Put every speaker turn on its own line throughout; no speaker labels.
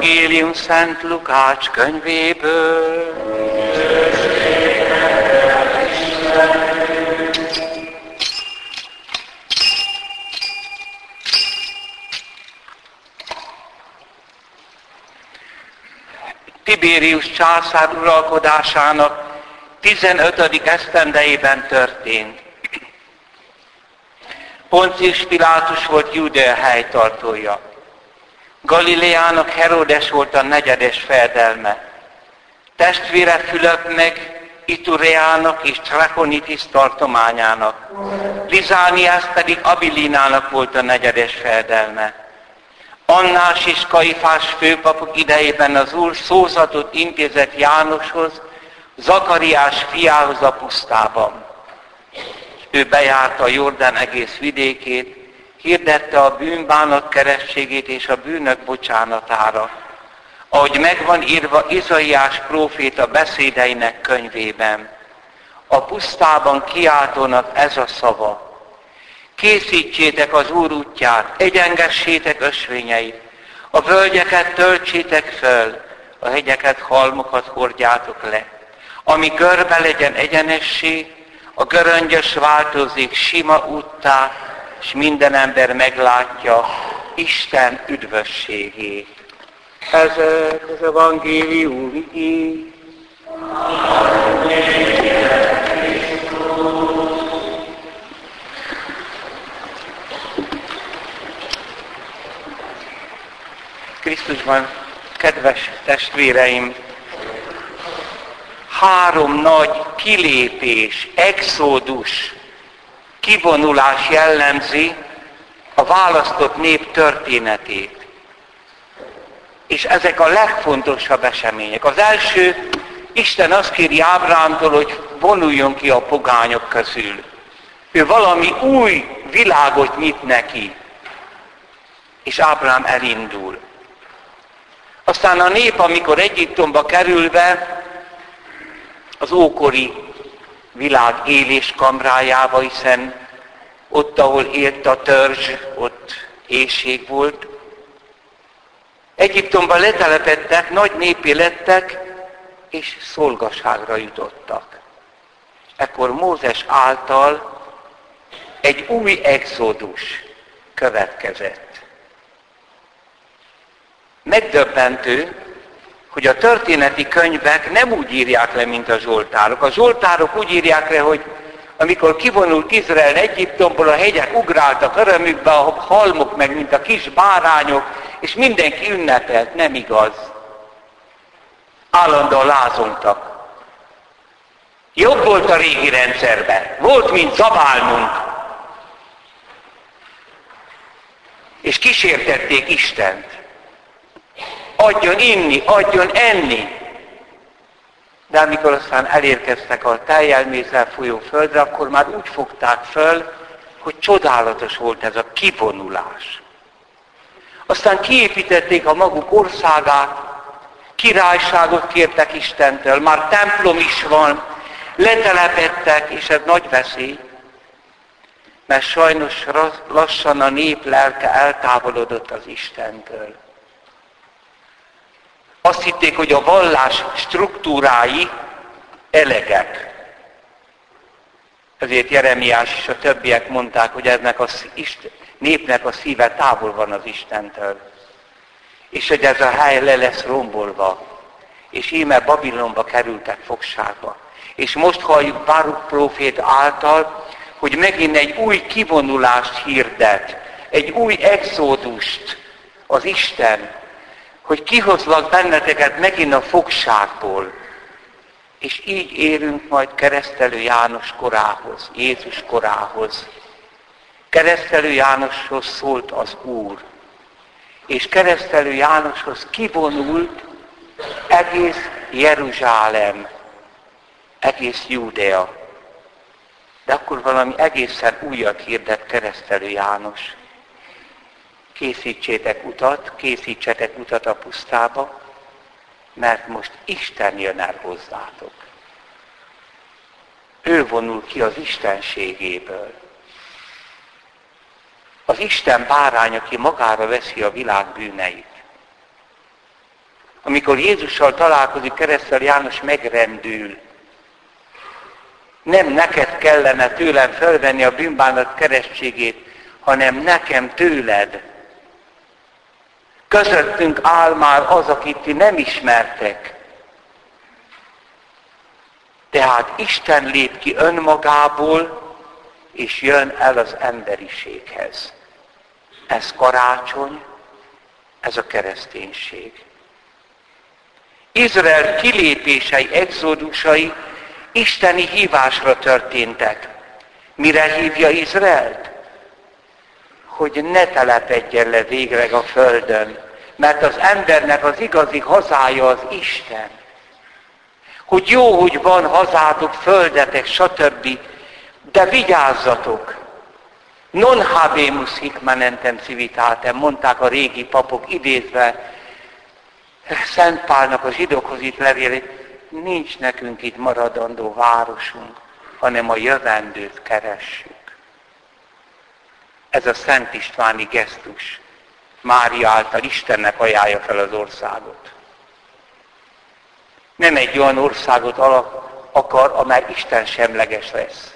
Evangélium Szent Lukács könyvéből. Tibérius császár uralkodásának 15. esztendejében történt. Poncius Pilátus volt Judea helytartója. Galileának Herodes volt a negyedes fejedelme. Testvére Fülöpnek, Itureának és Trachonitis tartományának. Lizániász pedig Abilinának volt a negyedes fejedelme. Annás és Kaifás főpapok idejében az úr szózatot intézett Jánoshoz, Zakariás fiához a pusztában. Ő bejárta a Jordán egész vidékét, hirdette a bűnbánat kerességét és a bűnök bocsánatára, ahogy megvan írva Izaiás próféta beszédeinek könyvében. A pusztában kiáltónak ez a szava. Készítsétek az Úr útját, egyengessétek ösvényeit, a völgyeket töltsétek föl, a hegyeket, halmokat hordjátok le. Ami görbe legyen egyenessé, a göröngyös változik sima úttá, és minden ember meglátja Isten üdvösségét. Ez az evangélium így. Krisztusban, kedves testvéreim, három nagy kilépés, exodus, kivonulás jellemzi a választott nép történetét. És ezek a legfontosabb események. Az első, Isten azt kéri Ábrámtól, hogy vonuljon ki a pogányok közül. Ő valami új világot nyit neki. És Ábrám elindul. Aztán a nép, amikor Egyiptomba kerülve, az ókori világ éléskamrájába, hiszen ott, ahol élt a törzs, ott éjség volt. Egyiptomban letelepedtek, nagy népé lettek, és szolgaságra jutottak. Ekkor Mózes által egy új exodus következett. Megdöbbentő, hogy a történeti könyvek nem úgy írják le, mint a Zsoltárok. A Zsoltárok úgy írják le, hogy amikor kivonult Izrael Egyiptomból, a hegyek ugráltak örömükbe, a halmok meg, mint a kis bárányok, és mindenki ünnepelt, nem igaz. Állandóan lázongtak. Jobb volt a régi rendszerben. Volt, mint zabálmunk. És kísértették Istent adjon inni, adjon enni. De amikor aztán elérkeztek a teljelmézzel folyó földre, akkor már úgy fogták föl, hogy csodálatos volt ez a kivonulás. Aztán kiépítették a maguk országát, királyságot kértek Istentől, már templom is van, letelepettek, és ez nagy veszély, mert sajnos lassan a nép lelke eltávolodott az Istentől. Azt hitték, hogy a vallás struktúrái elegek. Ezért Jeremiás és a többiek mondták, hogy ennek a népnek a szíve távol van az Istentől. És hogy ez a hely le lesz rombolva. És íme Babilonba kerültek fogságba. És most halljuk Báruk prófét által, hogy megint egy új kivonulást hirdet, egy új exódust az Isten hogy kihozlak benneteket megint a fogságból, és így érünk majd keresztelő János korához, Jézus korához. Keresztelő Jánoshoz szólt az Úr, és keresztelő Jánoshoz kivonult egész Jeruzsálem, egész Júdea. De akkor valami egészen újat hirdet keresztelő János készítsétek utat, készítsetek utat a pusztába, mert most Isten jön el hozzátok. Ő vonul ki az istenségéből. az Isten bárány, aki magára veszi a világ bűneit. Amikor Jézussal találkozik, keresztel János megrendül. Nem neked kellene tőlem felvenni a bűnbánat keresztségét, hanem nekem tőled. Közöttünk áll már az, akit ti nem ismertek. Tehát Isten lép ki önmagából, és jön el az emberiséghez. Ez karácsony, ez a kereszténység. Izrael kilépései, exodusai isteni hívásra történtek. Mire hívja Izraelt? Hogy ne telepedjen le végleg a földön, mert az embernek az igazi hazája az Isten. Hogy jó, hogy van hazátok, földetek, stb. De vigyázzatok! Non habemus hic manentem civitatem, mondták a régi papok idézve Szent Pálnak a zsidókhoz itt levélét, nincs nekünk itt maradandó városunk, hanem a jövendőt keressük. Ez a Szent Istváni gesztus. Mária által Istennek ajánlja fel az országot. Nem egy olyan országot akar, amely Isten semleges lesz.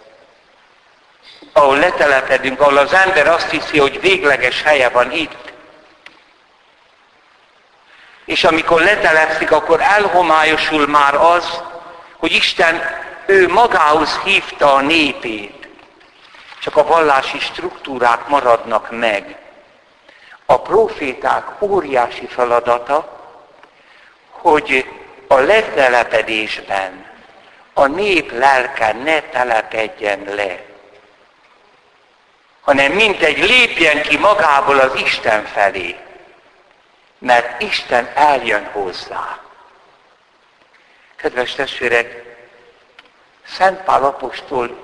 Ahol letelepedünk, ahol az ember azt hiszi, hogy végleges helye van itt, és amikor letelepszik, akkor elhomályosul már az, hogy Isten ő magához hívta a népét. Csak a vallási struktúrák maradnak meg. A proféták óriási feladata, hogy a letelepedésben a nép lelke ne telepedjen le, hanem mint egy lépjen ki magából az Isten felé mert Isten eljön hozzá. Kedves testvérek, Szent Pál apostol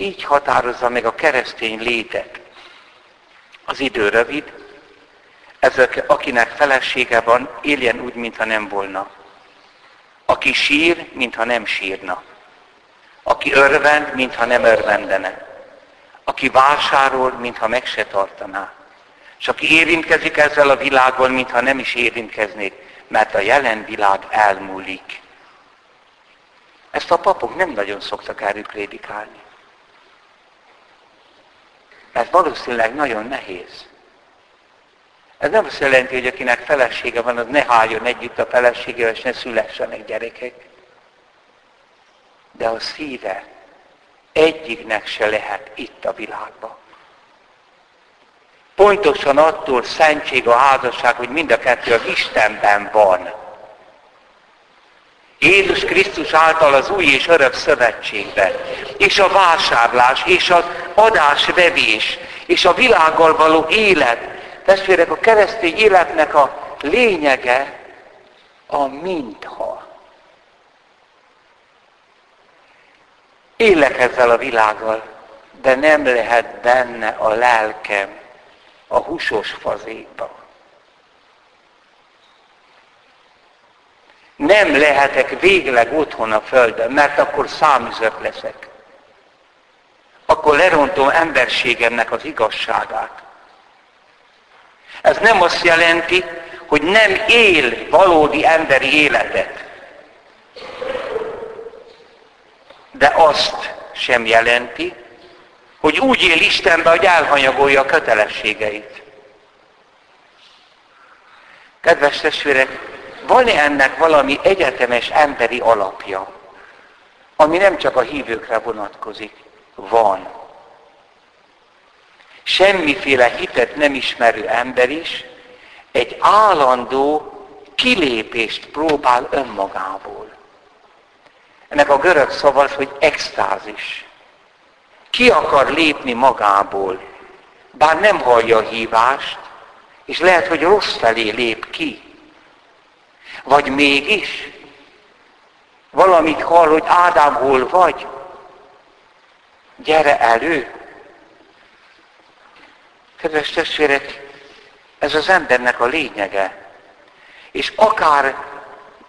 így határozza meg a keresztény létet. Az idő rövid, ezek, akinek felesége van, éljen úgy, mintha nem volna. Aki sír, mintha nem sírna. Aki örvend, mintha nem örvendene. Aki vásárol, mintha meg se tartaná. És aki érintkezik ezzel a világgal, mintha nem is érintkeznék, mert a jelen világ elmúlik. Ezt a papok nem nagyon szoktak erről prédikálni. Mert valószínűleg nagyon nehéz. Ez nem azt jelenti, hogy akinek felesége van, az ne háljon együtt a feleségével, és ne szülessenek gyerekek. De a szíve egyiknek se lehet itt a világban. Pontosan attól szentség a házasság, hogy mind a kettő az Istenben van. Jézus Krisztus által az új és örök szövetségben, és a vásárlás, és az adásvevés, és a világgal való élet. Testvérek, a keresztény életnek a lényege a mintha. Élek ezzel a világgal, de nem lehet benne a lelkem a húsos fazékba. Nem lehetek végleg otthon a földön, mert akkor számüzök leszek. Akkor lerontom emberségemnek az igazságát. Ez nem azt jelenti, hogy nem él valódi emberi életet. De azt sem jelenti, hogy úgy él Istenbe, hogy elhanyagolja a kötelességeit. Kedves testvérek, van-e ennek valami egyetemes emberi alapja, ami nem csak a hívőkre vonatkozik? Van. Semmiféle hitet nem ismerő ember is egy állandó kilépést próbál önmagából. Ennek a görög szava hogy extázis ki akar lépni magából, bár nem hallja a hívást, és lehet, hogy rossz felé lép ki. Vagy mégis valamit hall, hogy Ádám hol vagy, gyere elő. Kedves testvérek, ez az embernek a lényege. És akár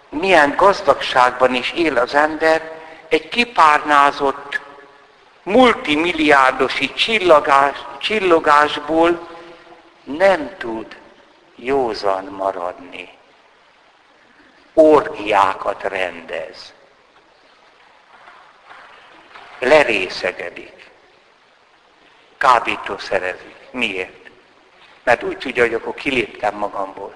milyen gazdagságban is él az ember, egy kipárnázott multimilliárdosi csillagás, csillogásból nem tud józan maradni. Orgiákat rendez. Lerészegedik. Kábítószerezik. Miért? Mert úgy tudja, hogy akkor kiléptem magamból.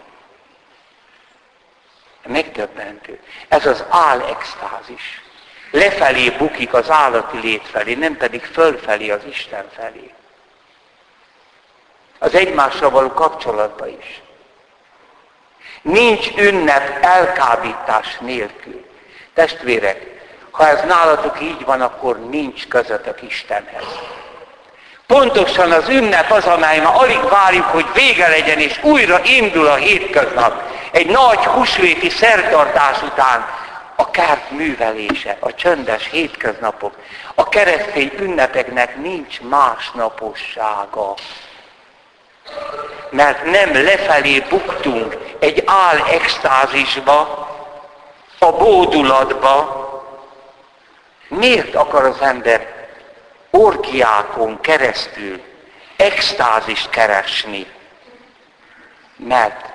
Megdöbbentő. Ez az extázis. Lefelé bukik az állati lét felé, nem pedig fölfelé az Isten felé. Az egymással való kapcsolatban is. Nincs ünnep elkábítás nélkül. Testvérek, ha ez nálatok így van, akkor nincs közöttök Istenhez. Pontosan az ünnep az, amely ma alig várjuk, hogy vége legyen, és újra indul a hétköznap. Egy nagy húsvéti szertartás után a kárt művelése, a csöndes hétköznapok. A keresztény ünnepeknek nincs másnapossága. Mert nem lefelé buktunk egy áll extázisba, a bódulatba. Miért akar az ember orgiákon keresztül extázist keresni, mert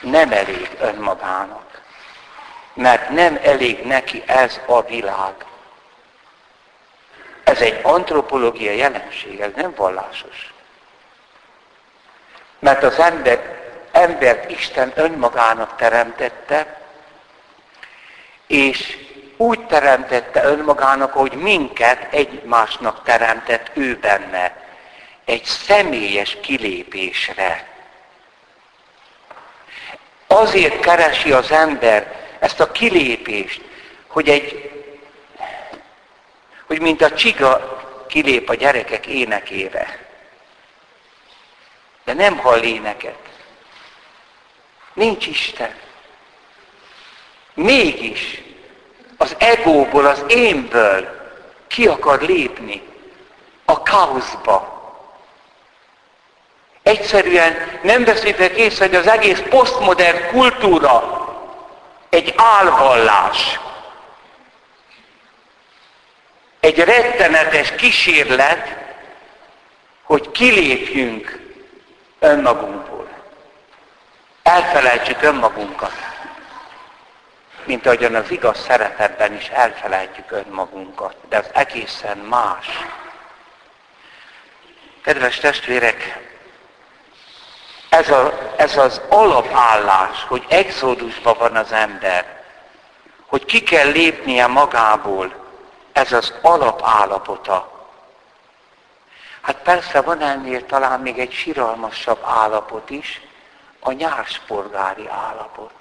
nem elég önmagának. Mert nem elég neki ez a világ. Ez egy antropológia jelenség, ez nem vallásos. Mert az ember, embert Isten önmagának teremtette, és úgy teremtette önmagának, hogy minket egymásnak teremtett ő benne. Egy személyes kilépésre. Azért keresi az ember ezt a kilépést, hogy egy, hogy mint a csiga kilép a gyerekek énekére. De nem hall éneket. Nincs Isten. Mégis az egóból, az énből ki akar lépni a káoszba. Egyszerűen nem veszitek észre, hogy az egész posztmodern kultúra egy álvallás. Egy rettenetes kísérlet, hogy kilépjünk önmagunkból. Elfelejtsük önmagunkat mint ahogyan az igaz szeretetben is elfelejtjük önmagunkat, de az egészen más. Kedves testvérek, ez, a, ez az alapállás, hogy exodusban van az ember, hogy ki kell lépnie magából, ez az alapállapota. Hát persze van ennél talán még egy siralmasabb állapot is, a nyárspolgári állapot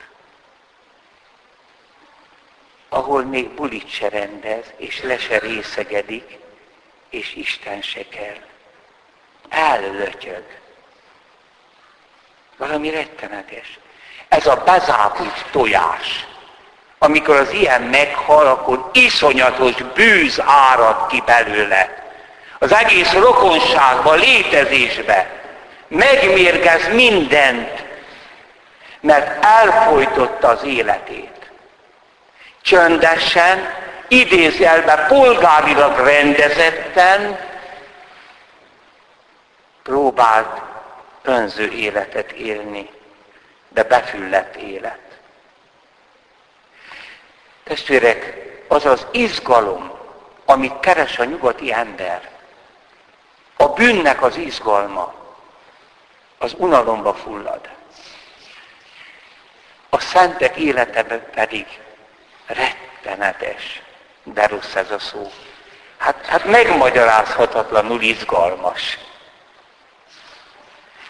ahol még bulit se rendez, és le se részegedik, és Isten se kell. Ellötyög. Valami rettenetes. Ez a bezápult tojás. Amikor az ilyen meghal, akkor iszonyatos bűz árad ki belőle. Az egész rokonságba, létezésbe. Megmérgez mindent, mert elfolytotta az életét csöndesen, idézjelbe polgárilag rendezetten próbált önző életet élni, de befüllett élet. Testvérek, az az izgalom, amit keres a nyugati ember, a bűnnek az izgalma, az unalomba fullad. A szentek élete pedig Rettenetes, de rossz ez a szó. Hát, hát megmagyarázhatatlanul izgalmas.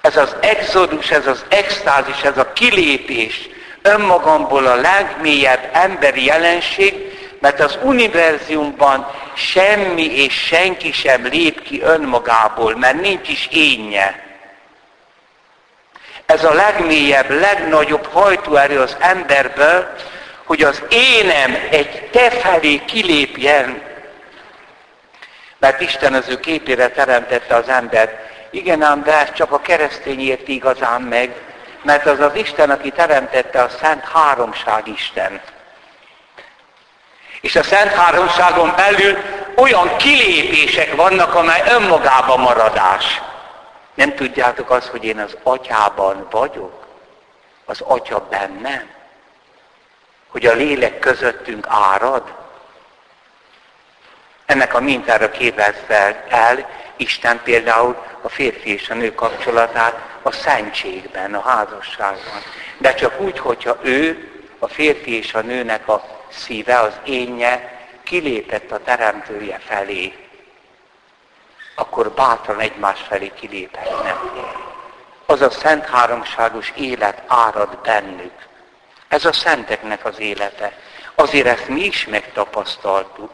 Ez az exodus, ez az extázis, ez a kilépés önmagamból a legmélyebb emberi jelenség, mert az univerzumban semmi és senki sem lép ki önmagából, mert nincs is énje. Ez a legmélyebb, legnagyobb hajtóerő az emberből, hogy az énem egy te felé kilépjen. Mert Isten az ő képére teremtette az embert. Igen ám, de ezt csak a keresztény érti igazán meg, mert az az Isten, aki teremtette a Szent Háromság Isten. És a Szent Háromságon belül olyan kilépések vannak, amely önmagában maradás. Nem tudjátok azt, hogy én az atyában vagyok? Az atya bennem? Hogy a lélek közöttünk árad? Ennek a mintára képezte el Isten például a férfi és a nő kapcsolatát a szentségben, a házasságban. De csak úgy, hogyha ő, a férfi és a nőnek a szíve, az énje kilépett a teremtője felé, akkor bátran egymás felé kiléphetnek. Az a szent háromságos élet árad bennük. Ez a szenteknek az élete. Azért ezt mi is megtapasztaltuk.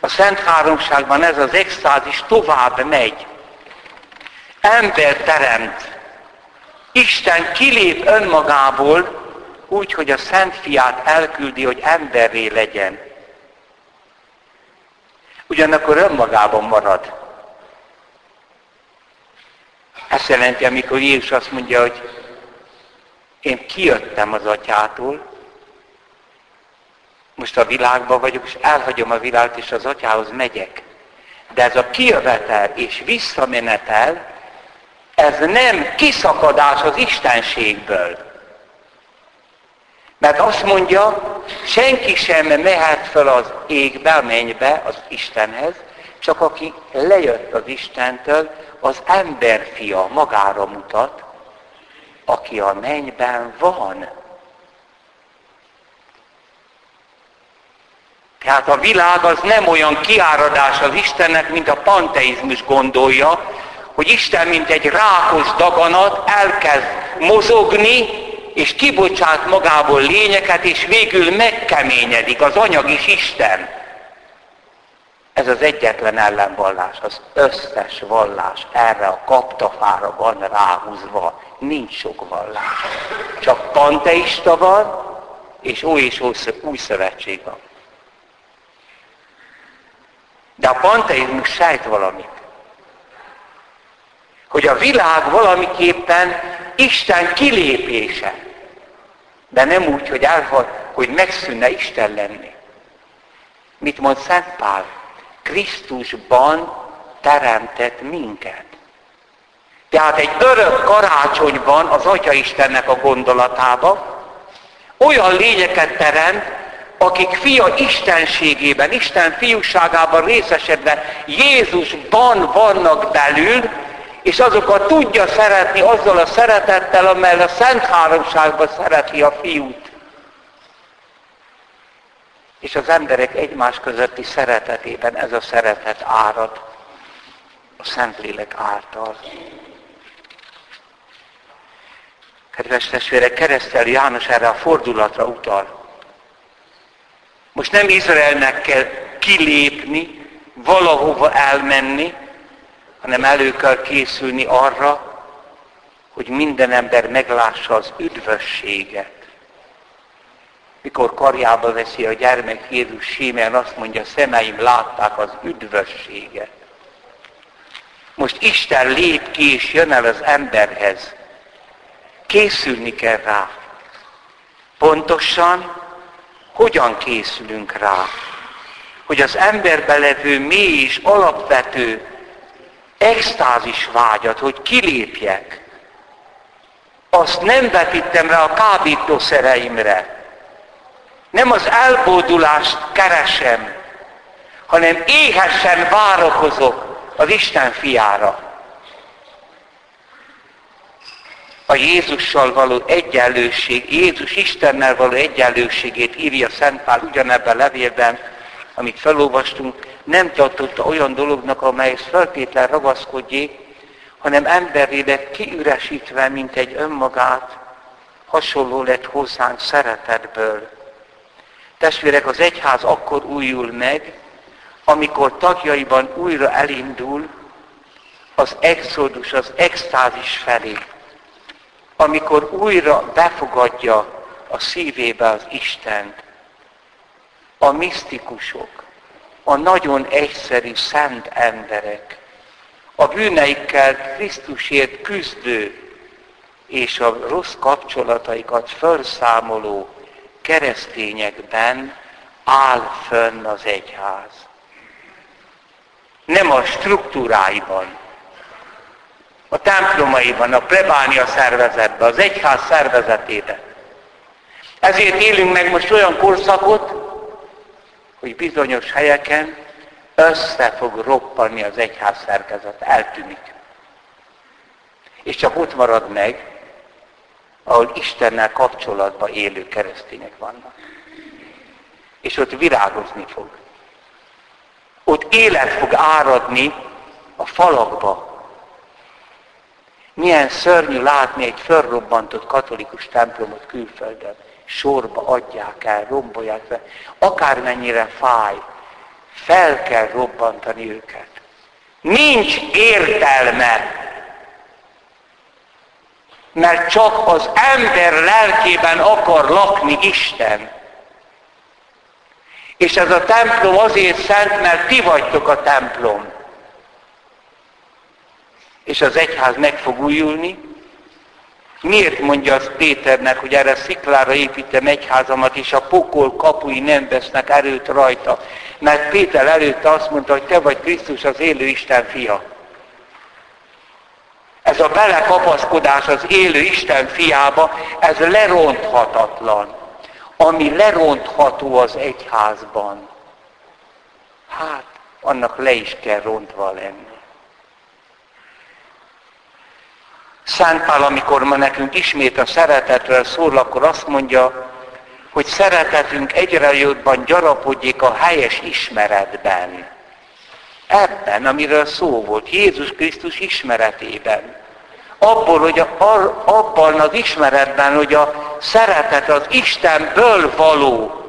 A Szent Háromságban ez az extázis tovább megy. Ember teremt. Isten kilép önmagából, úgy, hogy a Szent Fiát elküldi, hogy emberré legyen. Ugyanakkor önmagában marad. Ezt jelenti, amikor Jézus azt mondja, hogy én kijöttem az atyától, most a világban vagyok, és elhagyom a világot, és az atyához megyek. De ez a kijövetel és visszamenetel, ez nem kiszakadás az Istenségből. Mert azt mondja, senki sem mehet fel az égbe, a mennybe, az Istenhez, csak aki lejött az Istentől, az emberfia magára mutat, aki a mennyben van. Tehát a világ az nem olyan kiáradás az Istennek, mint a panteizmus gondolja, hogy Isten, mint egy rákos daganat elkezd mozogni, és kibocsát magából lényeket, és végül megkeményedik az anyag is Isten. Ez az egyetlen ellenvallás, az összes vallás erre a kaptafára van ráhúzva. Nincs sok vallás. Csak panteista van, és új és új szövetség van. De a panteizmus sejt valamit. Hogy a világ valamiképpen Isten kilépése. De nem úgy, hogy elhal, hogy megszűnne Isten lenni. Mit mond Szent Pál? Krisztusban teremtett minket. Tehát egy örök karácsony van az Atya Istennek a gondolatában, olyan lényeket teremt, akik fia istenségében, Isten fiúságában részesedve Jézusban vannak belül, és azokat tudja szeretni azzal a szeretettel, amely a Szent Háromságban szereti a fiút. És az emberek egymás közötti szeretetében ez a szeretet árad a Szentlélek által. Kedves testvérek, keresztel János erre a fordulatra utal. Most nem Izraelnek kell kilépni, valahova elmenni, hanem elő kell készülni arra, hogy minden ember meglássa az üdvösséget. Mikor karjába veszi a gyermek Jézus símen, azt mondja, szemeim látták az üdvösséget. Most Isten lép ki és jön el az emberhez. Készülni kell rá. Pontosan hogyan készülünk rá, hogy az emberbe levő mély és alapvető extázis vágyat, hogy kilépjek, azt nem vetítem rá a kábítószereimre. Nem az elbódulást keresem, hanem éhesen várakozok az Isten fiára. a Jézussal való egyenlőség, Jézus Istennel való egyenlőségét írja Szent Pál ugyanebben a levélben, amit felolvastunk, nem tartotta olyan dolognak, amelyhez feltétlen ragaszkodjék, hanem emberébe kiüresítve, mint egy önmagát, hasonló lett hozzánk szeretetből. Testvérek, az egyház akkor újul meg, amikor tagjaiban újra elindul az exodus, az extázis felé amikor újra befogadja a szívébe az Istent, a misztikusok, a nagyon egyszerű szent emberek, a bűneikkel Krisztusért küzdő és a rossz kapcsolataikat felszámoló keresztényekben áll fönn az egyház. Nem a struktúráiban, A templomaiban, a plebánia szervezetben, az egyház szervezetében. Ezért élünk meg most olyan korszakot, hogy bizonyos helyeken össze fog roppanni az egyház szerkezet, eltűnik. És csak ott marad meg, ahol Istennel kapcsolatban élő keresztények vannak. És ott virágozni fog. Ott élet fog áradni a falakba. Milyen szörnyű látni egy fölrobbantott katolikus templomot külföldön. Sorba adják el, rombolják be. Akármennyire fáj, fel kell robbantani őket. Nincs értelme mert csak az ember lelkében akar lakni Isten. És ez a templom azért szent, mert ti vagytok a templom. És az egyház meg fog újulni. Miért mondja az Péternek, hogy erre sziklára építem egyházamat, és a pokol kapui nem vesznek erőt rajta? Mert Péter előtte azt mondta, hogy te vagy Krisztus az élő Isten fia. Ez a belekapaszkodás az élő Isten fiába, ez leronthatatlan. Ami lerontható az egyházban, hát annak le is kell rontva lenni. Szent Pál, amikor ma nekünk ismét a szeretetről szól, akkor azt mondja, hogy szeretetünk egyre jobban gyarapodjék a helyes ismeretben. Ebben, amiről szó volt, Jézus Krisztus ismeretében. Abból, hogy a, abban az ismeretben, hogy a szeretet az Istenből való.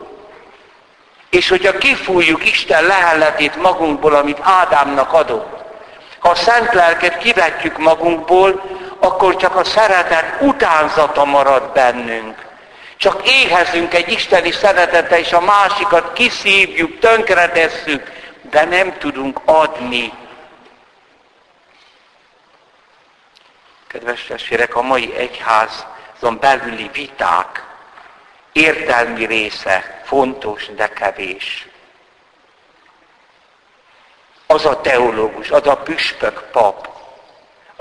És hogyha kifújjuk Isten lehelletét magunkból, amit Ádámnak adott, ha a szent lelket kivetjük magunkból, akkor csak a szeretet utánzata marad bennünk. Csak éhezünk egy isteni szeretete, és a másikat kiszívjuk, tönkretesszük, de nem tudunk adni. Kedves testvérek, a mai egyházon belüli viták értelmi része fontos, de kevés. Az a teológus, az a püspök pap,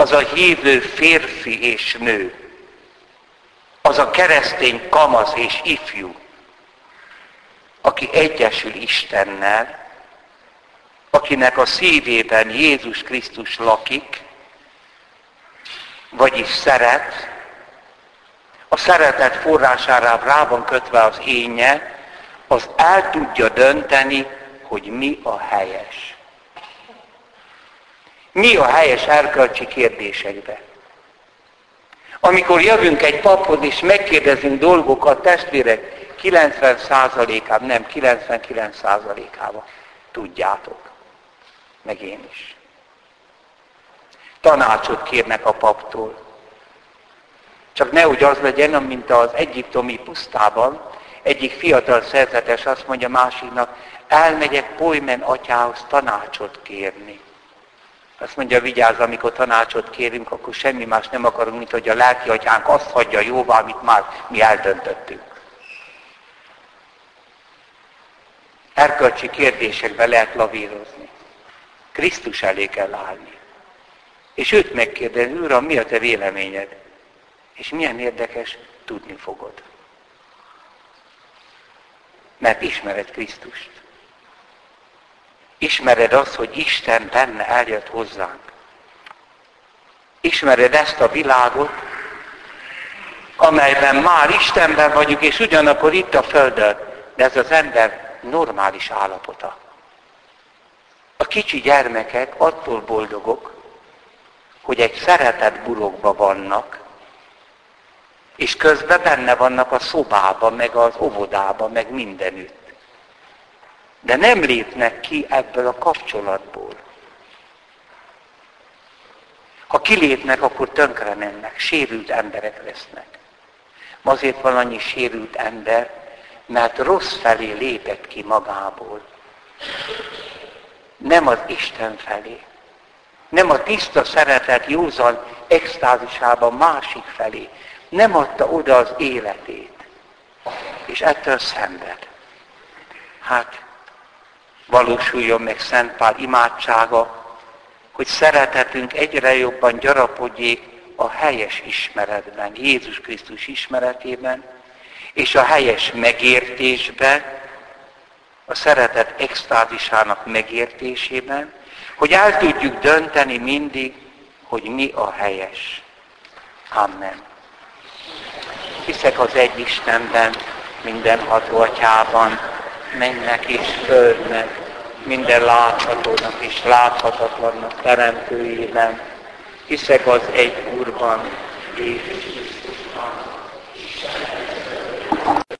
az a hívő férfi és nő, az a keresztény kamasz és ifjú, aki egyesül Istennel, akinek a szívében Jézus Krisztus lakik, vagyis szeret, a szeretet forrására rá van kötve az énje, az el tudja dönteni, hogy mi a helyes. Mi a helyes erkölcsi kérdésekbe? Amikor jövünk egy paphoz és megkérdezünk dolgokat, testvérek, 90%-ában, nem 99%-ában tudjátok meg én is. Tanácsot kérnek a paptól. Csak nehogy az legyen, mint az egyiptomi pusztában, egyik fiatal szerzetes azt mondja másiknak, elmegyek Polymen atyához tanácsot kérni. Azt mondja, vigyázz, amikor tanácsot kérünk, akkor semmi más nem akarunk, mint hogy a lelki atyánk azt hagyja jóvá, amit már mi eldöntöttünk. Erkölcsi kérdésekbe lehet lavírozni. Krisztus elé kell állni. És őt megkérdezni, Uram, mi a te véleményed? És milyen érdekes, tudni fogod. Mert ismered Krisztust. Ismered azt, hogy Isten benne eljött hozzánk. Ismered ezt a világot, amelyben már Istenben vagyunk, és ugyanakkor itt a Földön, de ez az ember normális állapota. A kicsi gyermekek attól boldogok, hogy egy szeretett burokba vannak, és közben benne vannak a szobába, meg az óvodába, meg mindenütt. De nem lépnek ki ebből a kapcsolatból. Ha kilépnek, akkor tönkre mennek, sérült emberek lesznek. Azért van annyi sérült ember, mert rossz felé lépett ki magából nem az Isten felé. Nem a tiszta szeretet józan extázisában másik felé. Nem adta oda az életét. És ettől szenved. Hát valósuljon meg Szent Pál imádsága, hogy szeretetünk egyre jobban gyarapodjék a helyes ismeretben, Jézus Krisztus ismeretében, és a helyes megértésben, a szeretet extázisának megértésében, hogy el tudjuk dönteni mindig, hogy mi a helyes. Amen. Hiszek az egy Istenben, mindenható atyában, mennek és földnek, minden láthatónak és láthatatlannak teremtőjében. Hiszek az egy Úrban, Jézus Krisztusban,